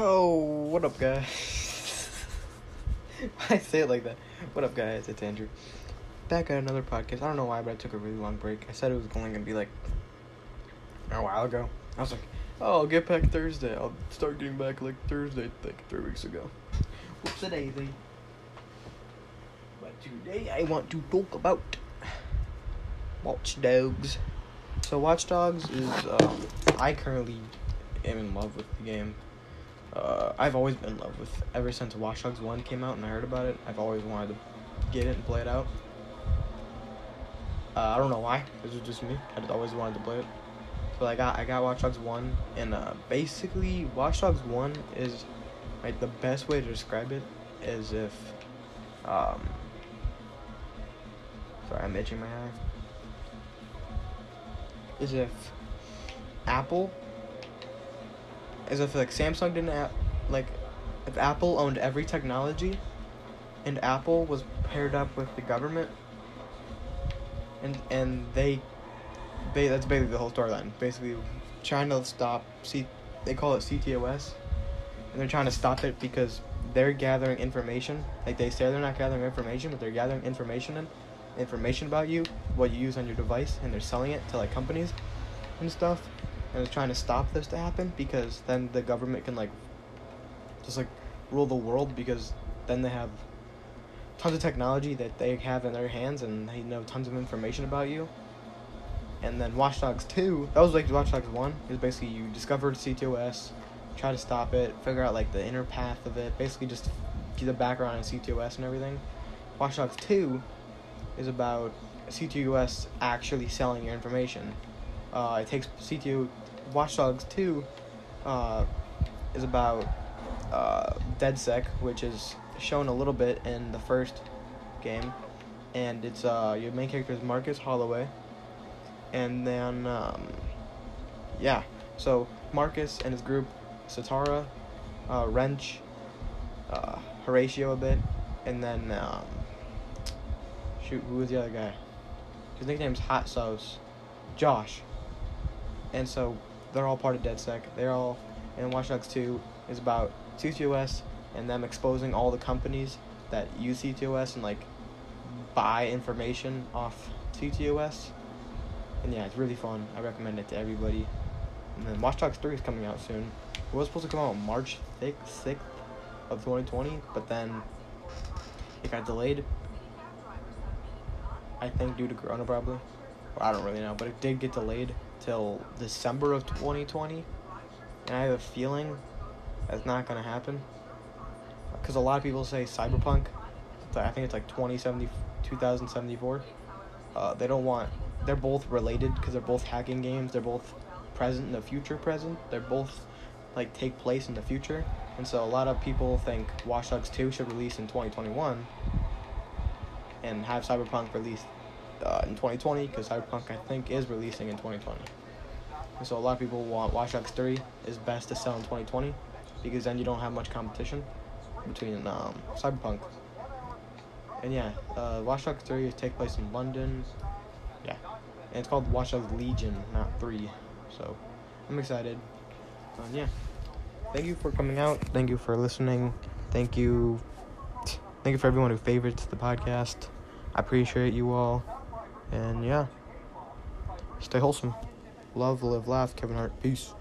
Oh, what up, guys? I say it like that. What up, guys? It's Andrew. Back at another podcast. I don't know why, but I took a really long break. I said it was only gonna be like a while ago. I was like, oh, I'll get back Thursday. I'll start getting back like Thursday, like three weeks ago. Whoops a daisy. But today I want to talk about Watch Dogs. So Watch Dogs is um, I currently am in love with the game. Uh, I've always been in love with ever since Watch Dogs One came out and I heard about it. I've always wanted to get it and play it out. Uh, I don't know why. This is just me. I just always wanted to play it. So I got I got Watch Dogs One, and uh, basically Watch Dogs One is like the best way to describe it is if um. Sorry, I'm itching my eye. Is if Apple as if like Samsung didn't have, like if Apple owned every technology and Apple was paired up with the government and and they they that's basically the whole storyline. Basically trying to stop C they call it CTOS and they're trying to stop it because they're gathering information. Like they say they're not gathering information, but they're gathering information in information about you, what you use on your device, and they're selling it to like companies and stuff and is trying to stop this to happen because then the government can like just like rule the world because then they have tons of technology that they have in their hands and they know tons of information about you. And then Watch Dogs 2, that was like Watch Dogs 1, is basically you discovered CTOS, try to stop it, figure out like the inner path of it, basically just get the background on CTOS and everything. Watch Dogs 2 is about CTOS actually selling your information uh, it takes CTO Watch Dogs 2 uh, is about uh, DedSec, which is shown a little bit in the first game, and it's uh, your main character is Marcus Holloway, and then um, yeah, so Marcus and his group, Sitara, uh, Wrench, uh, Horatio a bit, and then um, shoot, who was the other guy? His nickname's Hot Sauce, Josh and so they're all part of DedSec. They're all, and Watch Dogs 2 is about CTOS and them exposing all the companies that use CTOS and like buy information off CTOS. And yeah, it's really fun. I recommend it to everybody. And then Watch Dogs 3 is coming out soon. It was supposed to come out March 6th, 6th of 2020, but then it got delayed. I think due to Corona probably. I don't really know, but it did get delayed till December of 2020, and I have a feeling that's not gonna happen. Because a lot of people say Cyberpunk, I think it's like 2070, 2074. Uh, they don't want. They're both related because they're both hacking games. They're both present in the future present. They're both like take place in the future, and so a lot of people think Watch Dogs 2 should release in 2021 and have Cyberpunk released uh, in 2020 because Cyberpunk I think is releasing in 2020. And so a lot of people want Watch Dogs 3 is best to sell in 2020 because then you don't have much competition between um, Cyberpunk. And yeah, uh, Watch Dogs 3 take place in London. Yeah, and it's called Watch Dogs Legion, not 3. So I'm excited. And yeah, thank you for coming out. Thank you for listening. Thank you. Thank you for everyone who favorites the podcast. I appreciate you all. And yeah, stay wholesome. Love, live, laugh. Kevin Hart. Peace.